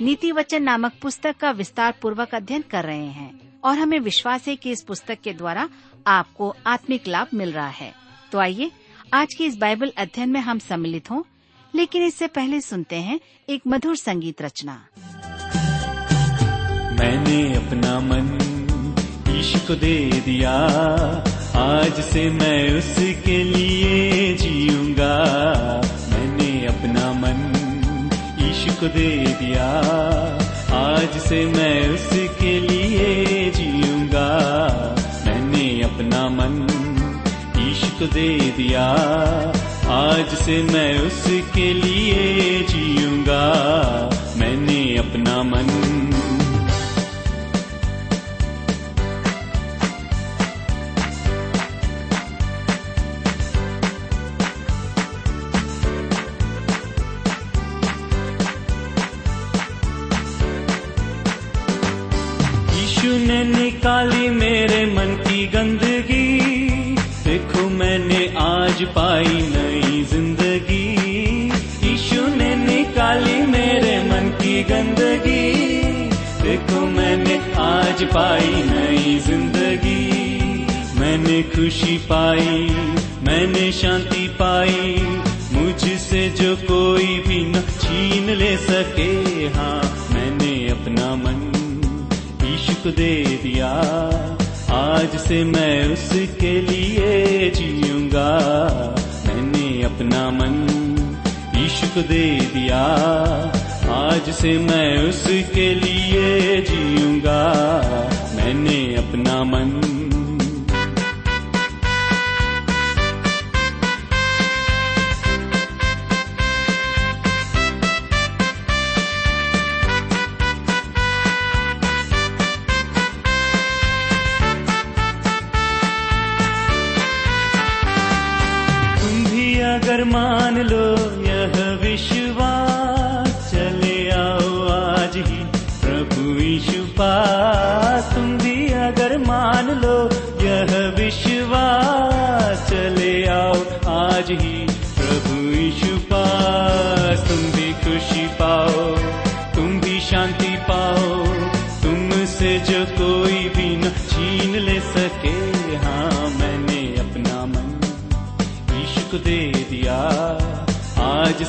नीति वचन नामक पुस्तक का विस्तार पूर्वक अध्ययन कर रहे हैं और हमें विश्वास है कि इस पुस्तक के द्वारा आपको आत्मिक लाभ मिल रहा है। तो आइए, आज के इस बाइबल अध्ययन में हम सम्मिलित हों, लेकिन इससे पहले सुनते हैं एक मधुर संगीत रचना। मैंने अपना मन ईश को दे दिया, आज से मैं उसके लिए जीऊँगा को दे दिया। आज से मैं उसके लिए जीऊँगा। मैंने अपना मन ईश को दे दिया। आज से मैं उसके लिए जीऊँगा। पाई नई ज़िंदगी। यीशु ने निकाली मेरे मन की गंदगी। देखो मैंने आज पाई नई ज़िंदगी। मैंने खुशी पाई, मैंने शांति पाई। मुझसे जो कोई भी न छीन ले सके। हाँ मैंने अपना मन यीशु को दे दिया। आज से मैं उसके लिए जीऊँगा। मैंने अपना मन ईश्व को दे दिया। आज से मैं उसके लिए जीऊँगा। मैंने अपना मन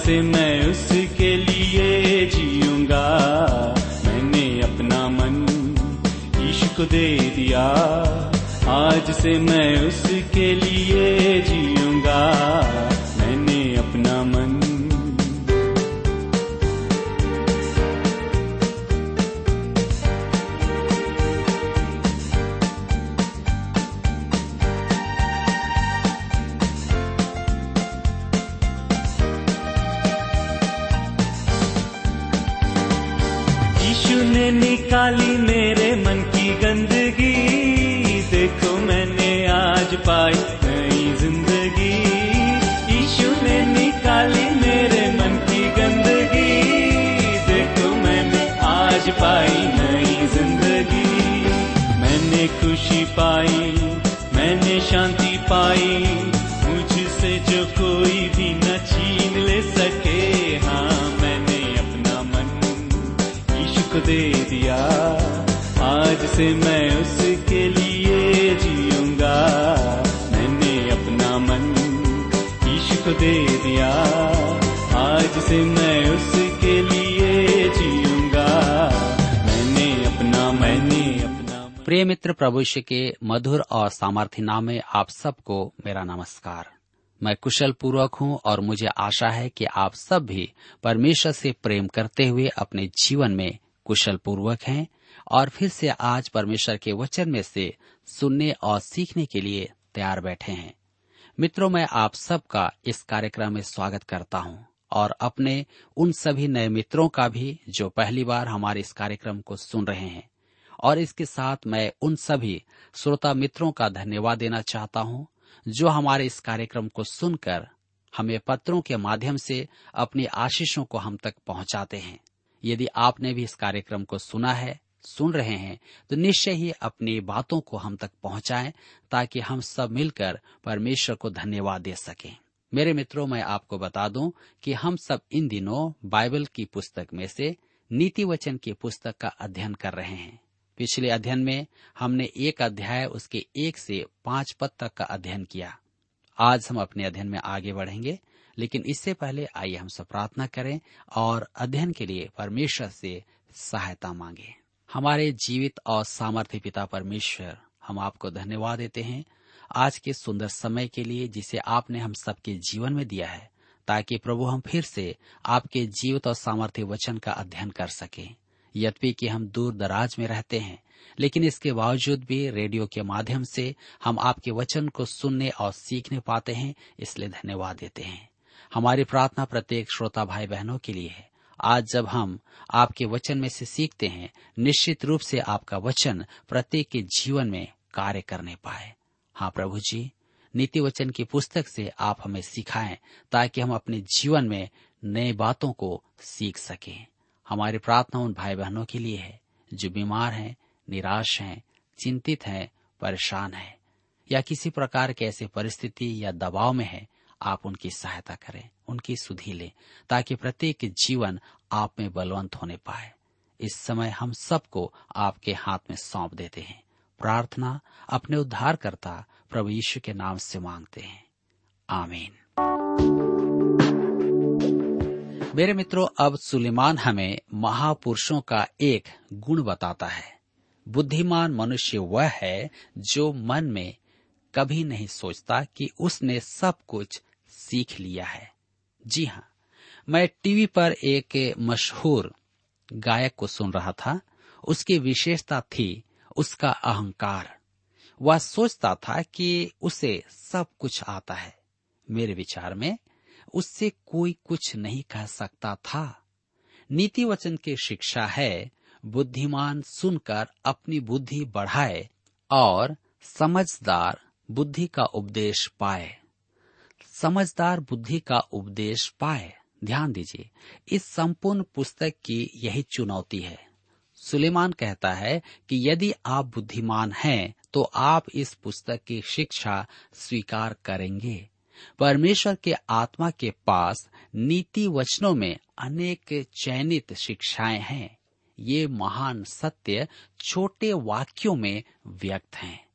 से मैं उसके लिए जीऊँगा। मैंने अपना मन ईश को दे दिया। आज से मैं उसके लिए जीऊँगा। यीशु ने निकाली मेरे मन की गंदगी। देखो मैंने आज पाई नई ज़िंदगी। यीशु ने निकाली मेरे मन की गंदगी। देखो मैंने आज पाई नई ज़िंदगी। मैंने खुशी पाई, मैंने शांति पाई। से मैं उसके लिए जीऊँगा। मैंने अपना मन यीशु को दे दिया। आज से मैं उसके लिए जीऊँगा। मैंने अपना मैंने अपना प्रिय मित्र, प्रभु के मधुर और सामर्थ्य नाम में आप सबको मेरा नमस्कार। मैं कुशल पूर्वक हूँ और मुझे आशा है कि आप सब भी परमेश्वर से प्रेम करते हुए अपने जीवन में कुशल पूर्वक हैं। और फिर से आज परमेश्वर के वचन में से सुनने और सीखने के लिए तैयार बैठे हैं। मित्रों, मैं आप सबका इस कार्यक्रम में स्वागत करता हूँ और अपने उन सभी नए मित्रों का भी जो पहली बार हमारे इस कार्यक्रम को सुन रहे हैं और इसके साथ मैं उन सभी श्रोता मित्रों का धन्यवाद देना चाहता हूँ जो हमारे इस कार्यक्रम को सुनकर हमें पत्रों के माध्यम से अपनी आशीषों को हम तक पहुंचाते हैं। यदि आपने भी इस कार्यक्रम को सुना है सुन रहे हैं तो निश्चय ही अपनी बातों को हम तक पहुंचाएँ, ताकि हम सब मिलकर परमेश्वर को धन्यवाद दे सकें। मेरे मित्रों, मैं आपको बता दूँ कि हम सब इन दिनों बाइबल की पुस्तक में से नीति वचन की पुस्तक का अध्ययन कर रहे हैं। पिछले अध्ययन में हमने एक अध्याय, उसके एक से पाँच पद तक का अध्ययन किया। आज हम अपने अध्ययन में आगे बढ़ेंगे, लेकिन इससे पहले आइए हम सब प्रार्थना करें और अध्ययन के लिए परमेश्वर से सहायता मांगे। हमारे जीवित और सामर्थ्य पिता परमेश्वर, हम आपको धन्यवाद देते हैं आज के सुंदर समय के लिए जिसे आपने हम सबके जीवन में दिया है, ताकि प्रभु हम फिर से आपके जीवित और सामर्थ्य वचन का अध्ययन कर सके। यद्यपि कि हम दूर दराज में रहते हैं, लेकिन इसके बावजूद भी रेडियो के माध्यम से हम आपके वचन को सुनने और सीखने पाते हैं, इसलिए धन्यवाद देते हैं। हमारी प्रार्थना प्रत्येक श्रोता भाई बहनों के लिए है। आज जब हम आपके वचन में से सीखते हैं, निश्चित रूप से आपका वचन प्रत्येक के जीवन में कार्य करने पाए। हाँ प्रभु जी, नीति वचन की पुस्तक से आप हमें सिखाएँ ताकि हम अपने जीवन में नए बातों को सीख सकें। हमारी प्रार्थना उन भाई बहनों के लिए है, जो बीमार हैं, निराश हैं, चिंतित हैं, परेशान हैं, या किसी प्रकार के ऐसे परिस्थिति या दबाव में है आप उनकी सहायता करें, उनकी सुधी लें, ताकि प्रत्येक जीवन आप में बलवंत होने पाए। इस समय हम सबको आपके हाथ में सौंप देते हैं। प्रार्थना अपने उद्धारकर्ता प्रभु यीशु के नाम से मांगते हैं। आमीन। मेरे मित्रों, अब सुलेमान हमें महापुरुषों का एक गुण बताता है। बुद्धिमान मनुष्य वह है जो मन में कभी नहीं सोचता कि उसने सब कुछ सीख लिया है। जी हाँ मैं टीवी पर एक मशहूर गायक को सुन रहा था। उसकी विशेषता थी उसका अहंकार। वह सोचता था कि उसे सब कुछ आता है। मेरे विचार में उससे कोई कुछ नहीं कह सकता था। नीति वचन की शिक्षा है, बुद्धिमान सुनकर अपनी बुद्धि बढ़ाए और समझदार बुद्धि का उपदेश पाए। समझदार बुद्धि का उपदेश पाए। ध्यान दीजिए, इस संपूर्ण पुस्तक की यही चुनौती है। सुलेमान कहता है कि यदि आप बुद्धिमान हैं तो आप इस पुस्तक की शिक्षा स्वीकार करेंगे। परमेश्वर के आत्मा के पास नीति वचनों में अनेक चयनित शिक्षाएँ हैं। ये महान सत्य छोटे वाक्यों में व्यक्त हैं।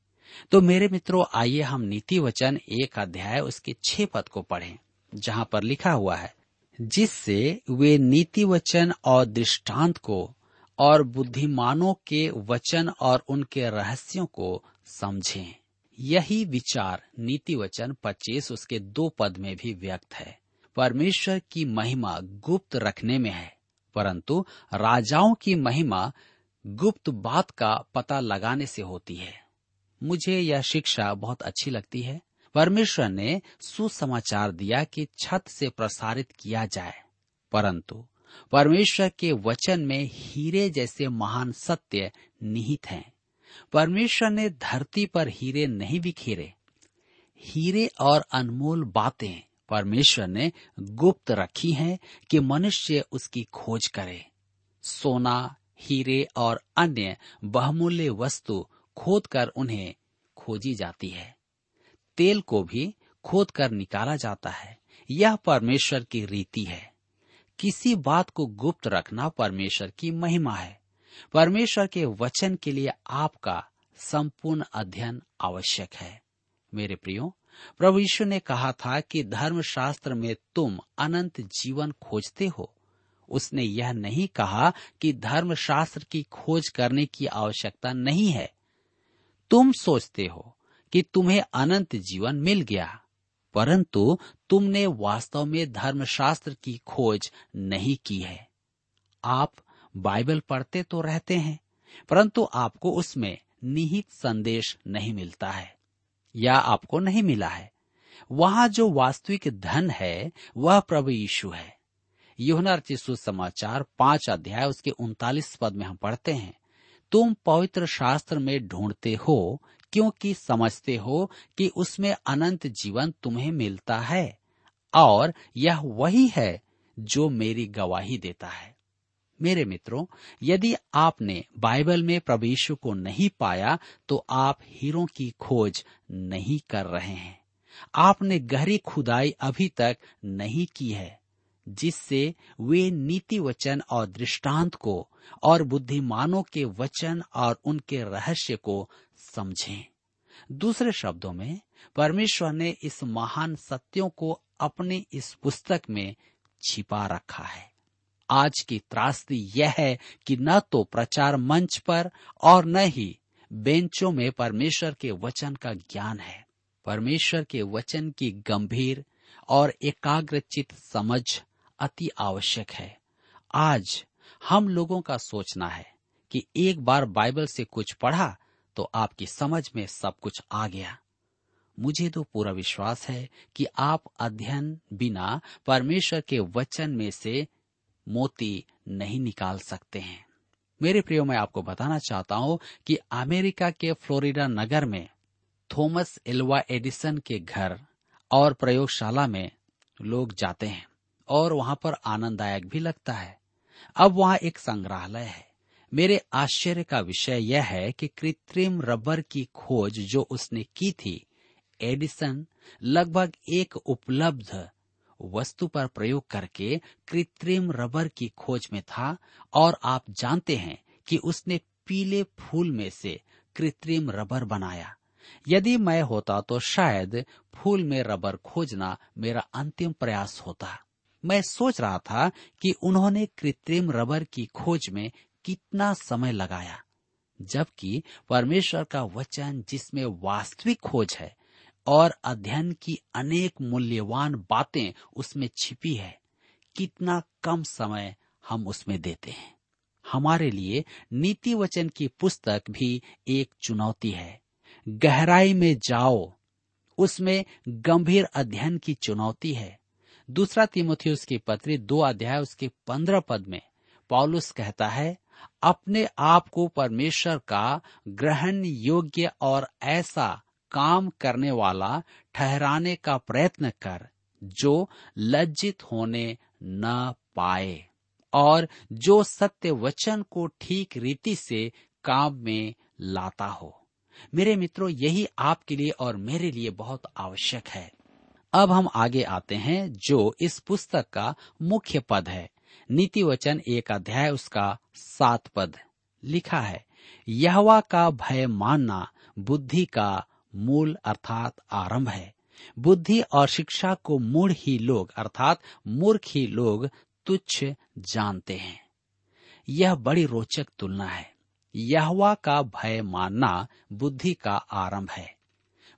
तो मेरे मित्रों, आइए हम नीति वचन एक अध्याय उसके छह पद को पढ़ें, जहाँ पर लिखा हुआ है, जिससे वे नीति वचन और दृष्टांत को और बुद्धिमानों के वचन और उनके रहस्यों को समझें। यही विचार नीति वचन पच्चीस उसके दो पद में भी व्यक्त है। परमेश्वर की महिमा गुप्त रखने में है, परंतु राजाओं की महिमा गुप्त बात का पता लगाने से होती है। मुझे यह शिक्षा बहुत अच्छी लगती है। परमेश्वर ने सुसमाचार दिया कि छत से प्रसारित किया जाए। परंतु परमेश्वर के वचन में हीरे जैसे महान सत्य निहित हैं। परमेश्वर ने धरती पर हीरे नहीं बिखेरे। हीरे और अनमोल बातें परमेश्वर ने गुप्त रखी हैं कि मनुष्य उसकी खोज करे। सोना, हीरे और अन्य बहुमूल्य वस्तु खोद कर उन्हें खोजी जाती है। तेल को भी खोद कर निकाला जाता है। यह परमेश्वर की रीति है। किसी बात को गुप्त रखना परमेश्वर की महिमा है। परमेश्वर के वचन के लिए आपका संपूर्ण अध्ययन आवश्यक है। मेरे प्रियो, प्रभु यीशु ने कहा था कि धर्मशास्त्र में तुम अनंत जीवन खोजते हो। उसने यह नहीं कहा कि धर्मशास्त्र की खोज करने की आवश्यकता नहीं है। तुम सोचते हो कि तुम्हें अनंत जीवन मिल गया, परंतु तुमने वास्तव में धर्मशास्त्र की खोज नहीं की है। आप बाइबल पढ़ते तो रहते हैं, परंतु आपको उसमें निहित संदेश नहीं मिलता है, या आपको नहीं मिला है। वहाँ जो वास्तविक धन है, वह प्रभु यीशु है। युहना सुसमाचार पाँच अध्याय, उसके उनतालीस पद में हम पढ़ते हैं। तुम पवित्र शास्त्र में ढूंढते हो, क्योंकि समझते हो कि उसमें अनंत जीवन तुम्हें मिलता है, और यह वही है जो मेरी गवाही देता है। मेरे मित्रों, यदि आपने बाइबल में प्रभु यीशु को नहीं पाया तो आप हीरो की खोज नहीं कर रहे हैं। आपने गहरी खुदाई अभी तक नहीं की है। जिससे वे नीति वचन और दृष्टांत को और बुद्धिमानों के वचन और उनके रहस्य को समझें। दूसरे शब्दों में, परमेश्वर ने इस महान सत्यों को अपने इस पुस्तक में छिपा रखा है। आज की त्रासदी यह है कि न तो प्रचार मंच पर और न ही बेंचों में परमेश्वर के वचन का ज्ञान है। परमेश्वर के वचन की गंभीर और एकाग्रचित समझ अति आवश्यक है। आज हम लोगों का सोचना है कि एक बार बाइबल से कुछ पढ़ा तो आपकी समझ में सब कुछ आ गया। मुझे तो पूरा विश्वास है कि आप अध्ययन बिना परमेश्वर के वचन में से मोती नहीं निकाल सकते हैं। मेरे प्रियो, मैं आपको बताना चाहता हूँ कि अमेरिका के फ्लोरिडा नगर में थॉमस एल्वा एडिसन के घर और प्रयोगशाला में लोग जाते हैं। और वहाँ पर आनंददायक भी लगता है। अब वहाँ एक संग्रहालय है। मेरे आश्चर्य का विषय यह है कि कृत्रिम रबर की खोज जो उसने की थी, एडिसन, लगभग एक उपलब्ध वस्तु पर प्रयोग करके कृत्रिम रबर की खोज में था और आप जानते हैं कि उसने पीले फूल में से कृत्रिम रबर बनाया। यदि मैं होता तो शायद फूल में रबर खोजना मेरा अंतिम प्रयास होता। मैं सोच रहा था कि उन्होंने कृत्रिम रबर की खोज में कितना समय लगाया, जबकि परमेश्वर का वचन जिसमें वास्तविक खोज है और अध्ययन की अनेक मूल्यवान बातें उसमें छिपी है, कितना कम समय हम उसमें देते हैं। हमारे लिए नीति वचन की पुस्तक भी एक चुनौती है। गहराई में जाओ, उसमें गंभीर अध्ययन की चुनौती है। दूसरा तिमोथियस की पत्री दो अध्याय उसके पंद्रह पद में। पॉलुस कहता है, अपने आप को परमेश्वर का ग्रहण योग्य और ऐसा काम करने वाला ठहराने का प्रयत्न कर, जो लज्जित होने न पाए और जो सत्य वचन को ठीक रीति से काम में लाता हो। मेरे मित्रों, यही आपके लिए और मेरे लिए बहुत आवश्यक है। अब हम आगे आते हैं, जो इस पुस्तक का मुख्य पद है। नीति वचन एक अध्याय, उसका सात पद लिखा है। यहवा का भय मानना बुद्धि का मूल अर्थात आरंभ है। बुद्धि और शिक्षा को मूढ़ ही लोग, अर्थात मूर्ख ही लोग, तुच्छ जानते हैं। यह बड़ी रोचक तुलना है। यहवा का भय मानना बुद्धि का आरंभ है।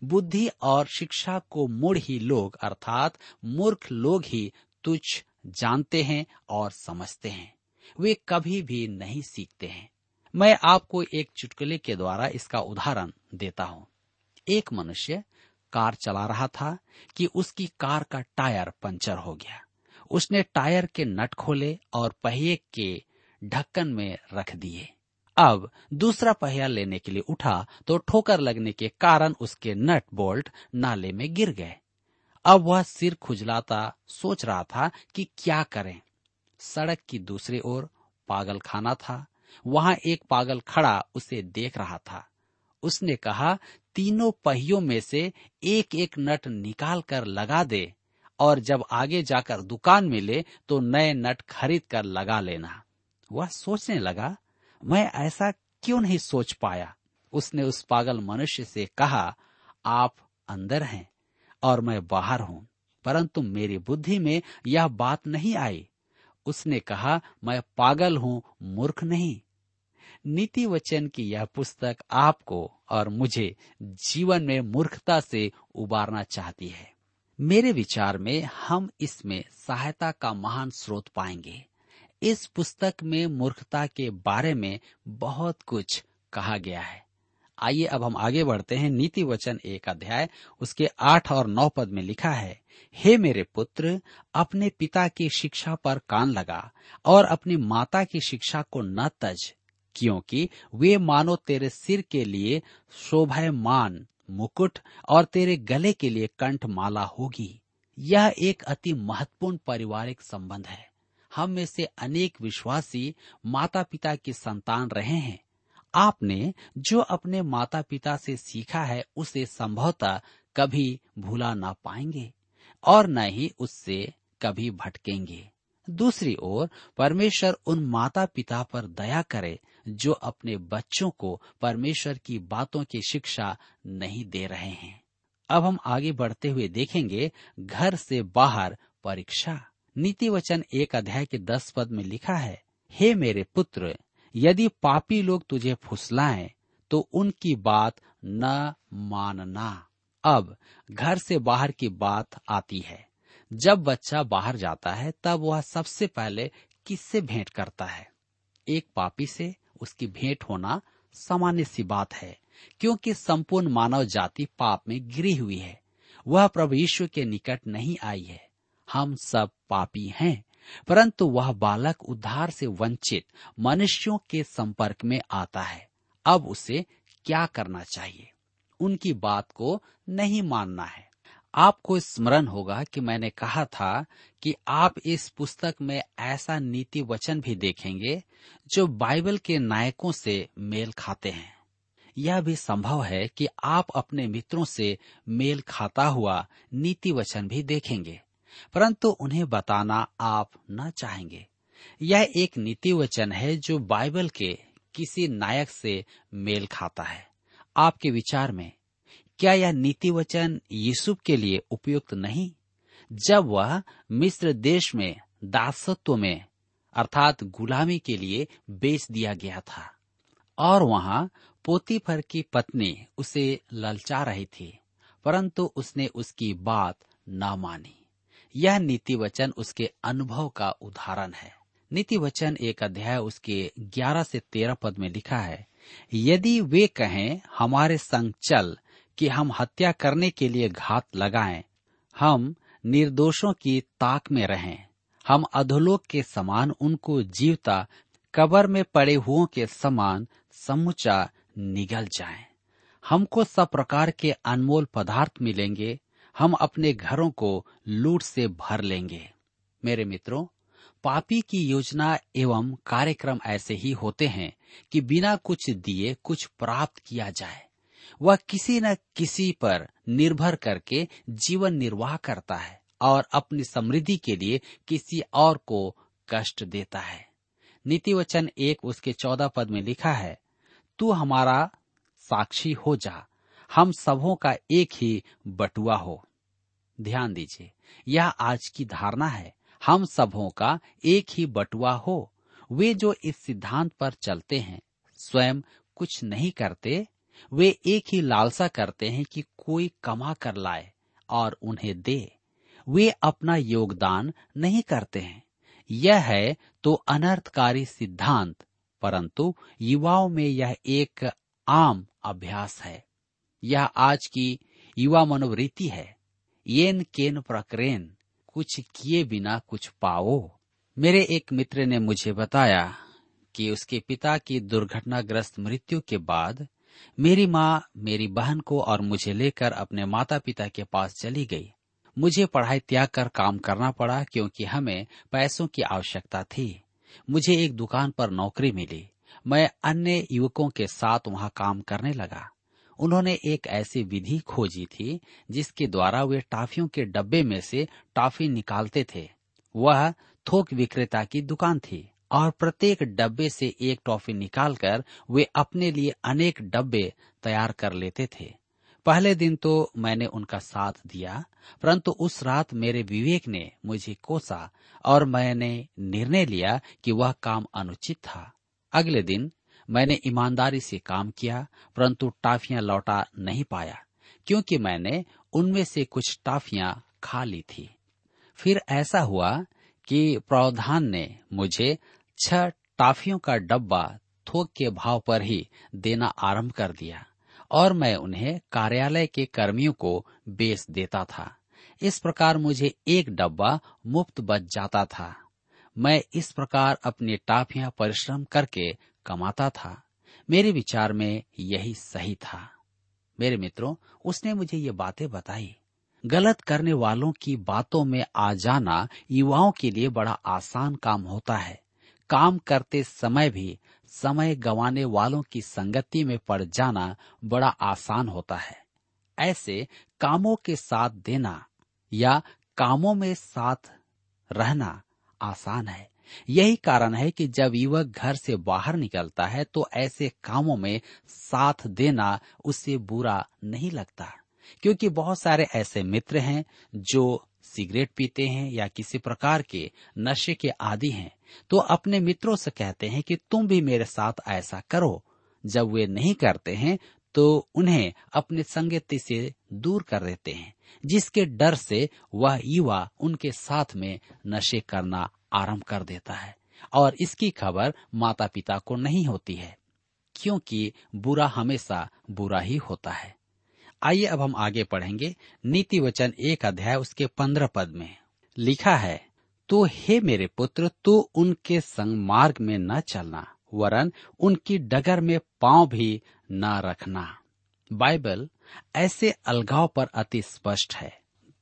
बुद्धि और शिक्षा को मुड़ ही लोग, अर्थात मूर्ख लोग ही तुच्छ जानते हैं और समझते हैं। वे कभी भी नहीं सीखते हैं। मैं आपको एक चुटकुले के द्वारा इसका उदाहरण देता हूँ। एक मनुष्य कार चला रहा था कि उसकी कार का टायर पंचर हो गया। उसने टायर के नट खोले और पहिए के ढक्कन में रख दिए। अब दूसरा पहिया लेने के लिए उठा तो ठोकर लगने के कारण उसके नट बोल्ट नाले में गिर गए। अब वह सिर खुजलाता सोच रहा था कि क्या करें। सड़क की दूसरी ओर पागल खाना था। वहाँ एक पागल खड़ा उसे देख रहा था। उसने कहा, तीनों पहियों में से एक एक नट निकाल कर लगा दे और जब आगे जाकर दुकान मिले तो नए नट खरीद कर लगा लेना। वह सोचने लगा मैं ऐसा क्यों नहीं सोच पाया? उसने उस पागल मनुष्य से कहा, आप अंदर हैं और मैं बाहर हूँ, परंतु मेरी बुद्धि में यह बात नहीं आई। उसने कहा, मैं पागल हूँ, मूर्ख नहीं। नीति वचन की यह पुस्तक आपको और मुझे जीवन में मूर्खता से उबारना चाहती है। मेरे विचार में हम इसमें सहायता का महान स्रोत पाएँगे। इस पुस्तक में मूर्खता के बारे में बहुत कुछ कहा गया है। आइए अब हम आगे बढ़ते हैं। नीति वचन एक अध्याय, उसके आठ और नौ पद में लिखा है, हे मेरे पुत्र, अपने पिता की शिक्षा पर कान लगा और अपनी माता की शिक्षा को न तज, क्योंकि वे मानो तेरे सिर के लिए शोभायमान, मुकुट और तेरे गले के लिए कंठ माला होगी। यह एक अति महत्वपूर्ण पारिवारिक संबंध है। हम में से अनेक विश्वासी माता पिता के संतान रहे हैं। आपने जो अपने माता पिता से सीखा है, उसे संभवतः कभी भूला ना पाएँगे और न ही उससे कभी भटकेंगे। दूसरी ओर, परमेश्वर उन माता पिता पर दया करे जो अपने बच्चों को परमेश्वर की बातों की शिक्षा नहीं दे रहे हैं। अब हम आगे बढ़ते हुए देखेंगे घर से बाहर परीक्षा। नीति वचन एक अध्याय के दस पद में लिखा है, हे मेरे पुत्र, यदि पापी लोग तुझे फुसलाएँ तो उनकी बात न मानना। अब घर से बाहर की बात आती है। जब बच्चा बाहर जाता है, तब वह सबसे पहले किससे भेंट करता है? एक पापी से उसकी भेंट होना सामान्य सी बात है, क्योंकि संपूर्ण मानव जाति पाप में गिरी हुई है। वह प्रभु यीशु के निकट नहीं आई है। हम सब पापी हैं, परंतु वह बालक उद्धार से वंचित मनुष्यों के संपर्क में आता है। अब उसे क्या करना चाहिए? उनकी बात को नहीं मानना है। आपको स्मरण होगा कि मैंने कहा था कि आप इस पुस्तक में ऐसा नीति वचन भी देखेंगे जो बाइबल के नायकों से मेल खाते हैं। यह भी संभव है कि आप अपने मित्रों से मेल खाता हुआ नीति वचन भी देखेंगे। परंतु उन्हें बताना आप न चाहेंगे। यह एक नीति वचन है जो बाइबल के किसी नायक से मेल खाता है। आपके विचार में, क्या यह नीति वचन यूसुफ के लिए उपयुक्त नहीं? जब वह मिस्र देश में दासत्व में, अर्थात गुलामी के लिए बेच दिया गया था, और वहाँ पोतीफर की पत्नी उसे ललचा रही थी, परंतु उसने उसकी बात न मानी। यह नीति वचन उसके अनुभव का उदाहरण है नीति वचन एक अध्याय उसके ग्यारह से तेरह पद में लिखा है यदि वे कहें हमारे संग चल कि हम हत्या करने के लिए घात लगाएँ, हम निर्दोषों की ताक में रहें हम अधोलोक के समान उनको जीवता कबर में पड़े हुओं के समान समुचा निगल जाएँ। हमको सब प्रकार के अनमोल पदार्थ मिलेंगे हम अपने घरों को लूट से भर लेंगे। मेरे मित्रों, पापी की योजना एवं कार्यक्रम ऐसे ही होते हैं कि बिना कुछ दिए कुछ प्राप्त किया जाए। वह किसी न किसी पर निर्भर करके जीवन निर्वाह करता है और अपनी समृद्धि के लिए किसी और को कष्ट देता है। नीति वचन एक उसके चौदह पद में लिखा है, तू हमारा साक्षी हो जा हम सबों का एक ही बटुआ हो। ध्यान दीजिए, यह आज की धारणा है। हम सबों का एक ही बटुआ हो। वे जो इस सिद्धांत पर चलते हैं, स्वयं कुछ नहीं करते, वे एक ही लालसा करते हैं कि कोई कमा कर लाए और उन्हें दे। वे अपना योगदान नहीं करते हैं। यह है तो अनर्थकारी सिद्धांत, परंतु युवाओं में यह एक आम अभ्यास है। यह आज की युवा मनोवृत्ति है। येन केन प्रकरेन, कुछ किए बिना कुछ पाओ। मेरे एक मित्र ने मुझे बताया कि उसके पिता की दुर्घटनाग्रस्त मृत्यु के बाद मेरी माँ, मेरी बहन को और मुझे लेकर अपने माता पिता के पास चली गई। मुझे पढ़ाई त्याग कर काम करना पड़ा क्योंकि हमें पैसों की आवश्यकता थी। मुझे एक दुकान पर नौकरी मिली। मैं अन्य युवकों के साथ वहाँ काम करने लगा। उन्होंने एक ऐसी विधि खोजी थी, जिसके द्वारा वे टाफियों के डब्बे में से टाफी निकालते थे। वह थोक विक्रेता की दुकान थी और प्रत्येक डब्बे से एक टॉफी निकालकर वे अपने लिए अनेक डब्बे तैयार कर लेते थे। पहले दिन तो मैंने उनका साथ दिया, परंतु उस रात मेरे विवेक ने मुझे कोसा और मैंने निर्णय लिया कि वह काम अनुचित था। अगले दिन मैंने ईमानदारी से काम किया, परंतु टाफियाँ लौटा नहीं पाया, क्योंकि मैंने उनमें से कुछ टाफियाँ खा ली थी। फिर ऐसा हुआ कि प्रावधान ने मुझे छह टाफियों का डब्बा थोक के भाव पर ही देना आरंभ कर दिया, और मैं उन्हें कार्यालय के कर्मियों को बेच देता था। इस प्रकार मुझे एक डब्बा मुफ़्त बच जाता था। मैं इस प्रकार अपनी टाफियाँ परिश्रम करके कमाता था। मेरे विचार में यही सही था। मेरे मित्रों, उसने मुझे ये बातें बताई। गलत करने वालों की बातों में आ जाना युवाओं के लिए बड़ा आसान काम होता है। काम करते समय भी समय गंवाने वालों की संगति में पड़ जाना बड़ा आसान होता है। ऐसे कामों के साथ देना या कामों में साथ रहना आसान है। यही कारण है कि जब युवक घर से बाहर निकलता है तो ऐसे कामों में साथ देना उसे बुरा नहीं लगता। क्योंकि बहुत सारे ऐसे मित्र हैं जो सिगरेट पीते हैं या किसी प्रकार के नशे के आदि हैं। तो अपने मित्रों से कहते हैं कि तुम भी मेरे साथ ऐसा करो। जब वे नहीं करते हैं तो उन्हें अपने संगति से दूर कर देते हैं, जिसके डर से वह युवा उनके साथ में नशे करना आरंभ कर देता है और इसकी खबर माता पिता को नहीं होती है, क्योंकि बुरा हमेशा बुरा ही होता है। आइए अब हम आगे पढ़ेंगे। नीति वचन एक अध्याय उसके पंद्रह पद में लिखा है तो हे मेरे पुत्र, तू उनके संग मार्ग में न चलना, वरन उनकी डगर में पाँव भी न रखना। बाइबल ऐसे अलगाव पर अति स्पष्ट है।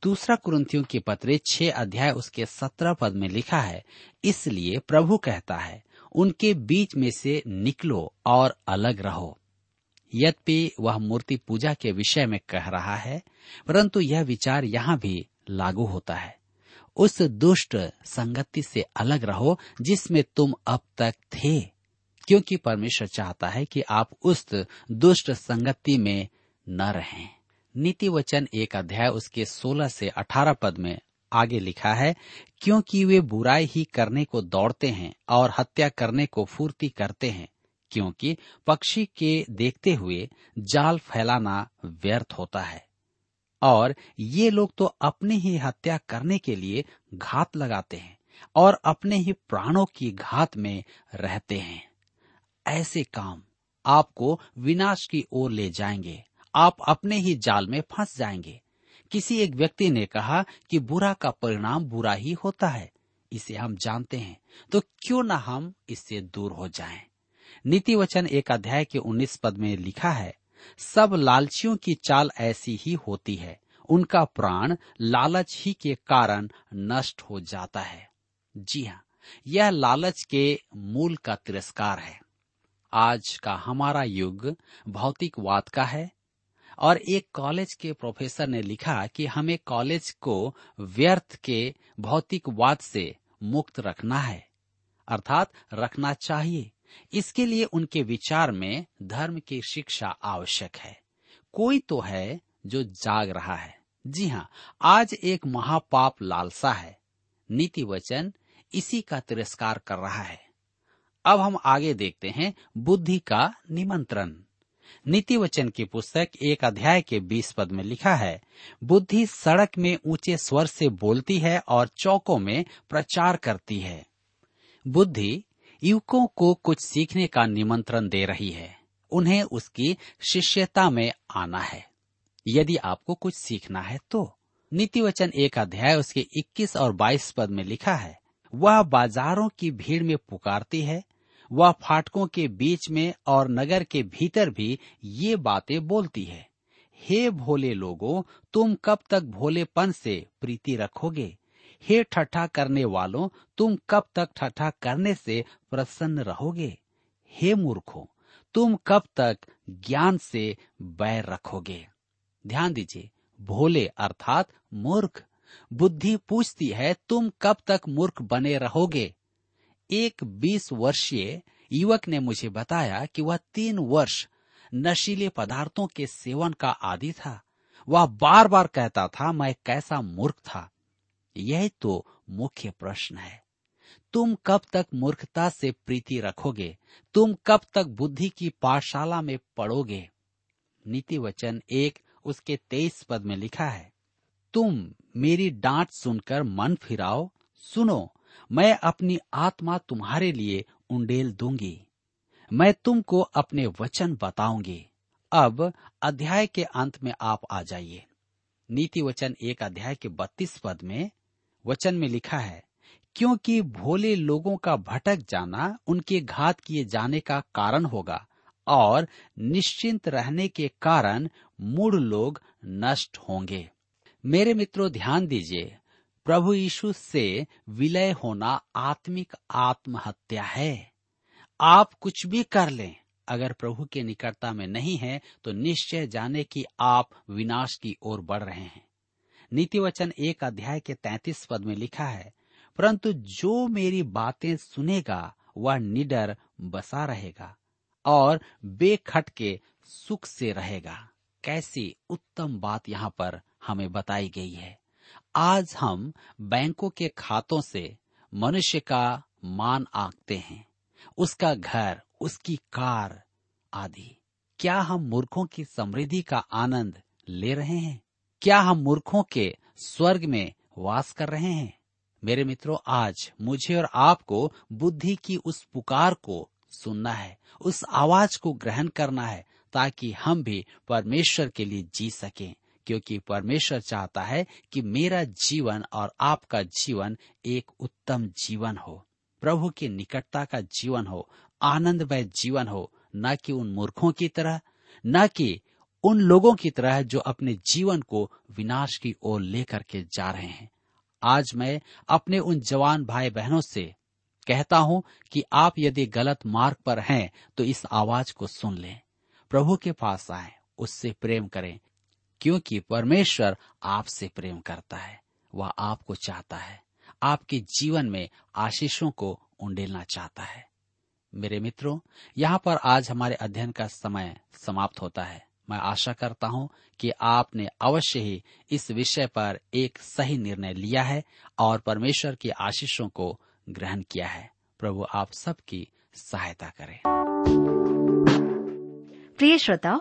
दूसरा कुरंतियों के पत्र छह अध्याय उसके सत्रह पद में लिखा है, इसलिए प्रभु कहता है, उनके बीच में से निकलो और अलग रहो। यद्यपि वह मूर्ति पूजा के विषय में कह रहा है, परंतु यह विचार यहाँ भी लागू होता है। उस दुष्ट संगति से अलग रहो जिसमें तुम अब तक थे, क्योंकि परमेश्वर चाहता है कि आप उस दुष्ट संगति में न रहें। नीति वचन एक अध्याय उसके 16 से 18 पद में आगे लिखा है, क्योंकि वे बुराई ही करने को दौड़ते हैं और हत्या करने को फूर्ति करते हैं, क्योंकि पक्षी के देखते हुए जाल फैलाना व्यर्थ होता है। और ये लोग तो अपनी ही हत्या करने के लिए घात लगाते हैं और अपने ही प्राणों की घात में रहते हैं। ऐसे काम आपको विनाश की ओर ले जाएँगे। आप अपने ही जाल में फंस जाएँगे। किसी एक व्यक्ति ने कहा कि बुरा का परिणाम बुरा ही होता है, इसे हम जानते हैं। तो क्यों न हम इससे दूर हो जाएँ? नीति वचन एक अध्याय के उन्नीस पद में लिखा है, सब लालचियों की चाल ऐसी ही होती है, उनका प्राण लालच ही के कारण नष्ट हो जाता है। जी हाँ यह लालच के मूल का तिरस्कार है। आज का हमारा युग भौतिकवाद का है और एक कॉलेज के प्रोफेसर ने लिखा कि हमें कॉलेज को व्यर्थ के भौतिकवाद से मुक्त रखना है, अर्थात रखना चाहिए। इसके लिए उनके विचार में धर्म की शिक्षा आवश्यक है। कोई तो है जो जाग रहा है। जी हाँ आज एक महापाप लालसा है। नीति वचन इसी का तिरस्कार कर रहा है। अब हम आगे देखते हैं बुद्धि का निमंत्रण। नीति वचन की पुस्तक एक अध्याय के बीस पद में लिखा है, बुद्धि सड़क में ऊँचे स्वर से बोलती है और चौकों में प्रचार करती है। बुद्धि युवकों को कुछ सीखने का निमंत्रण दे रही है, उन्हें उसकी शिष्यता में आना है। यदि आपको कुछ सीखना है तो नीति वचन एक अध्याय उसके 21 और 22 पद में लिखा है, वह बाजारों की भीड़ में पुकारती है वह फाटकों के बीच में और नगर के भीतर भी ये बातें बोलती है। हे भोले लोगों, तुम कब तक भोलेपन से प्रीति रखोगे? हे ठट्ठा करने वालों, तुम कब तक ठट्ठा करने से प्रसन्न रहोगे? हे मूर्खों, तुम कब तक ज्ञान से बैर रखोगे? ध्यान दीजिए, भोले अर्थात मूर्ख। बुद्धि पूछती है, तुम कब तक मूर्ख बने रहोगे? एक बीस वर्षीय युवक ने मुझे बताया कि वह तीन वर्ष नशीले पदार्थों के सेवन का आदि था। वह बार बार कहता था, मैं कैसा मूर्ख था? यह तो मुख्य प्रश्न है। तुम कब तक मूर्खता से प्रीति रखोगे? तुम कब तक बुद्धि की पाठशाला में पढ़ोगे? नीति वचन एक, उसके तेईस पद में लिखा है, तुम मेरी डांट सुनकर मन फिराओ, सुनो मैं अपनी आत्मा तुम्हारे लिए उंडेल दूँगी। मैं तुमको अपने वचन बताऊँगी। अब अध्याय के अंत में आप आ जाइए। नीति वचन एक अध्याय के बत्तीस पद में वचन में लिखा है, क्योंकि भोले लोगों का भटक जाना उनके घात किए जाने का कारण होगा और निश्चिंत रहने के कारण मूढ़ लोग नष्ट होंगे। मेरे मित्रों, ध्यान दीजिए प्रभु यीशु से विलय होना आत्मिक आत्महत्या है। आप कुछ भी कर लें, अगर प्रभु के निकटता में नहीं है तो निश्चय जाने कि आप विनाश की ओर बढ़ रहे हैं। नीति वचन एक अध्याय के तैतीस पद में लिखा है, परंतु जो मेरी बातें सुनेगा, वह निडर बसा रहेगा और बेखट के सुख से रहेगा। कैसी उत्तम बात यहाँ पर हमें बताई गई है। आज हम बैंकों के खातों से मनुष्य का मान आंकते हैं, उसका घर, उसकी कार आदि। क्या हम मूर्खों की समृद्धि का आनंद ले रहे हैं? क्या हम मूर्खों के स्वर्ग में वास कर रहे हैं? मेरे मित्रों, आज मुझे और आपको बुद्धि की उस पुकार को सुनना है, उस आवाज़ को ग्रहण करना है, ताकि हम भी परमेश्वर के लिए जी सकें। क्योंकि परमेश्वर चाहता है कि मेरा जीवन और आपका जीवन एक उत्तम जीवन हो। प्रभु की निकटता का जीवन हो, आनंदमय जीवन हो, न कि उन मूर्खों की तरह, न कि उन लोगों की तरह जो अपने जीवन को विनाश की ओर लेकर के जा रहे हैं। आज मैं अपने उन जवान भाई बहनों से कहता हूँ कि आप यदि गलत मार्ग पर हैं तो इस आवाज़ को सुन लें। प्रभु के पास आए, उससे प्रेम करें क्योंकि परमेश्वर आपसे प्रेम करता है, वह आपको चाहता है, आपके जीवन में आशीषों को उंडेलना चाहता है। मेरे मित्रों, यहाँ पर आज हमारे अध्ययन का समय समाप्त होता है। मैं आशा करता हूँ कि आपने अवश्य ही इस विषय पर एक सही निर्णय लिया है और परमेश्वर की आशीषों को ग्रहण किया है। प्रभु आप सबकी सहायता करें। प्रिय श्रोताओ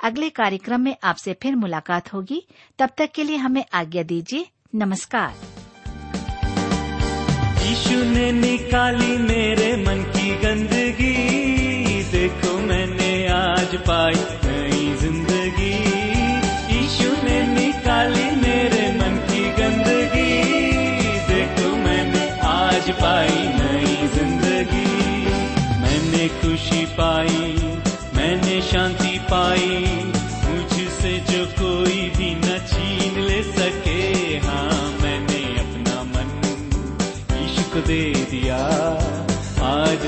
अगले कार्यक्रम में आपसे फिर मुलाकात होगी। तब तक के लिए हमें आज्ञा दीजिए। नमस्कार। यीशु ने निकाली मेरे मन की गंदगी। देखो मैंने आज पाई नई ज़िंदगी। यीशु ने निकाली मेरे मन की गंदगी। देखो मैंने आज पाई नई ज़िंदगी। मैंने खुशी पाई।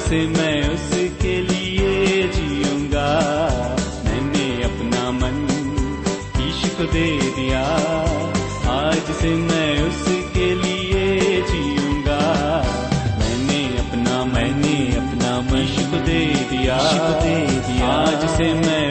से मैं उसके लिए जीऊँगा। मैंने अपना मन ईश को दे दिया। आज से मैं उसके लिए जीऊँगा। मैंने अपना मैंने अपना मश को दे दिया। दे दिया। आज से मैं